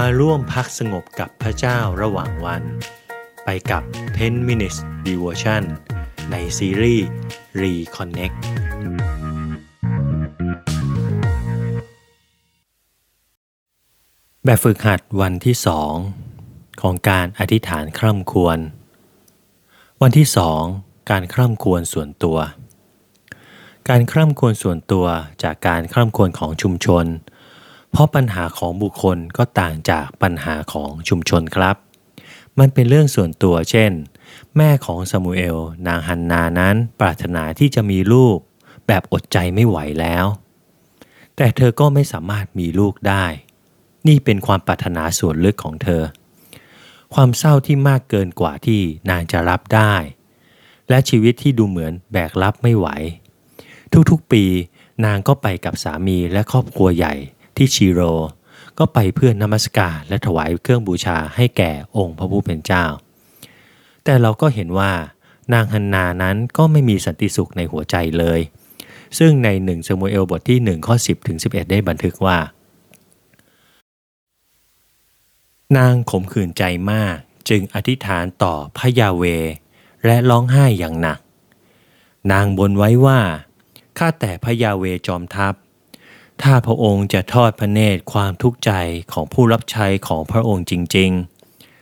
มาร่วมพักสงบกับพระเจ้าระหว่างวัน ไปกับ 10 minutes devotion ในซีรีส์ Reconnect แบบฝึกหัดวันที่สองของการอธิษฐานคร่ำควร วันที่สองการคร่ำควรส่วนตัว การคร่ำควรส่วนตัวจากการคร่ำควรของชุมชน เพราะปัญหาของบุคคลก็ต่างจากปัญหาของชุมชนครับ มันเป็นเรื่องส่วนตัวเช่น แม่ของซามูเอล นางฮันนานั้นปรารถนาที่จะมีลูก แบบอดใจไม่ไหวแล้ว แต่เธอก็ไม่สามารถมีลูกได้ นี่เป็นความปรารถนาส่วนลึกของเธอ ความเศร้าที่มากเกินกว่าที่นางจะรับได้ และชีวิตที่ดูเหมือนแบกรับไม่ไหว ทุกๆปีนางก็ไปกับสามีและครอบครัวใหญ่ ที่ชิโร ก็ไปเพื่อนนมัสการและถวายเครื่องบูชาให้แก่องค์พระผู้เป็นเจ้า แต่เราก็เห็นว่านางฮันนานั้นก็ไม่มีสันติสุขในหัวใจเลย ซึ่งในหนึ่งซามูเอลบทที่ 1 ข้อ 10 ถึง 11 ได้บันทึกว่า นางขมขื่นใจมากจึงอธิษฐานต่อพระยาเว และร้องไห้อย่างหนัก นางบนไว้ว่า ข้าแต่พระยาเวจอมทัพ ถ้าพระองค์จะทอดพระเนตรความทุกข์ใจของผู้รับใช้ของพระองค์จริง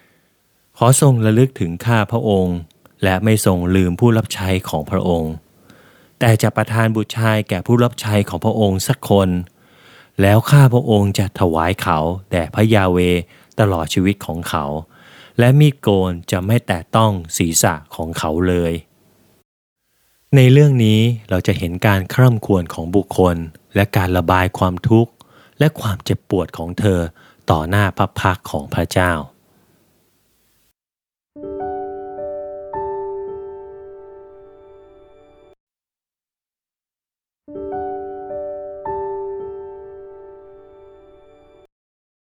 ๆ ขอทรงระลึกถึงข้าพระองค์ และไม่ทรงลืมผู้รับใช้ของพระองค์ แต่จะประทานบุตรชายแก่ผู้รับใช้ของพระองค์สักคน แล้วข้าพระองค์จะถวายเขาแด่พระยาเวตลอดชีวิตของเขา และมีดโกนจะไม่แตะต้องศีรษะของเขาเลย ในเรื่องนี้เราจะเห็นการคร่ำควรของบุคคล และการระบายความทุกข์ และความเจ็บปวดของเธอต่อหน้าพระพักของพระเจ้า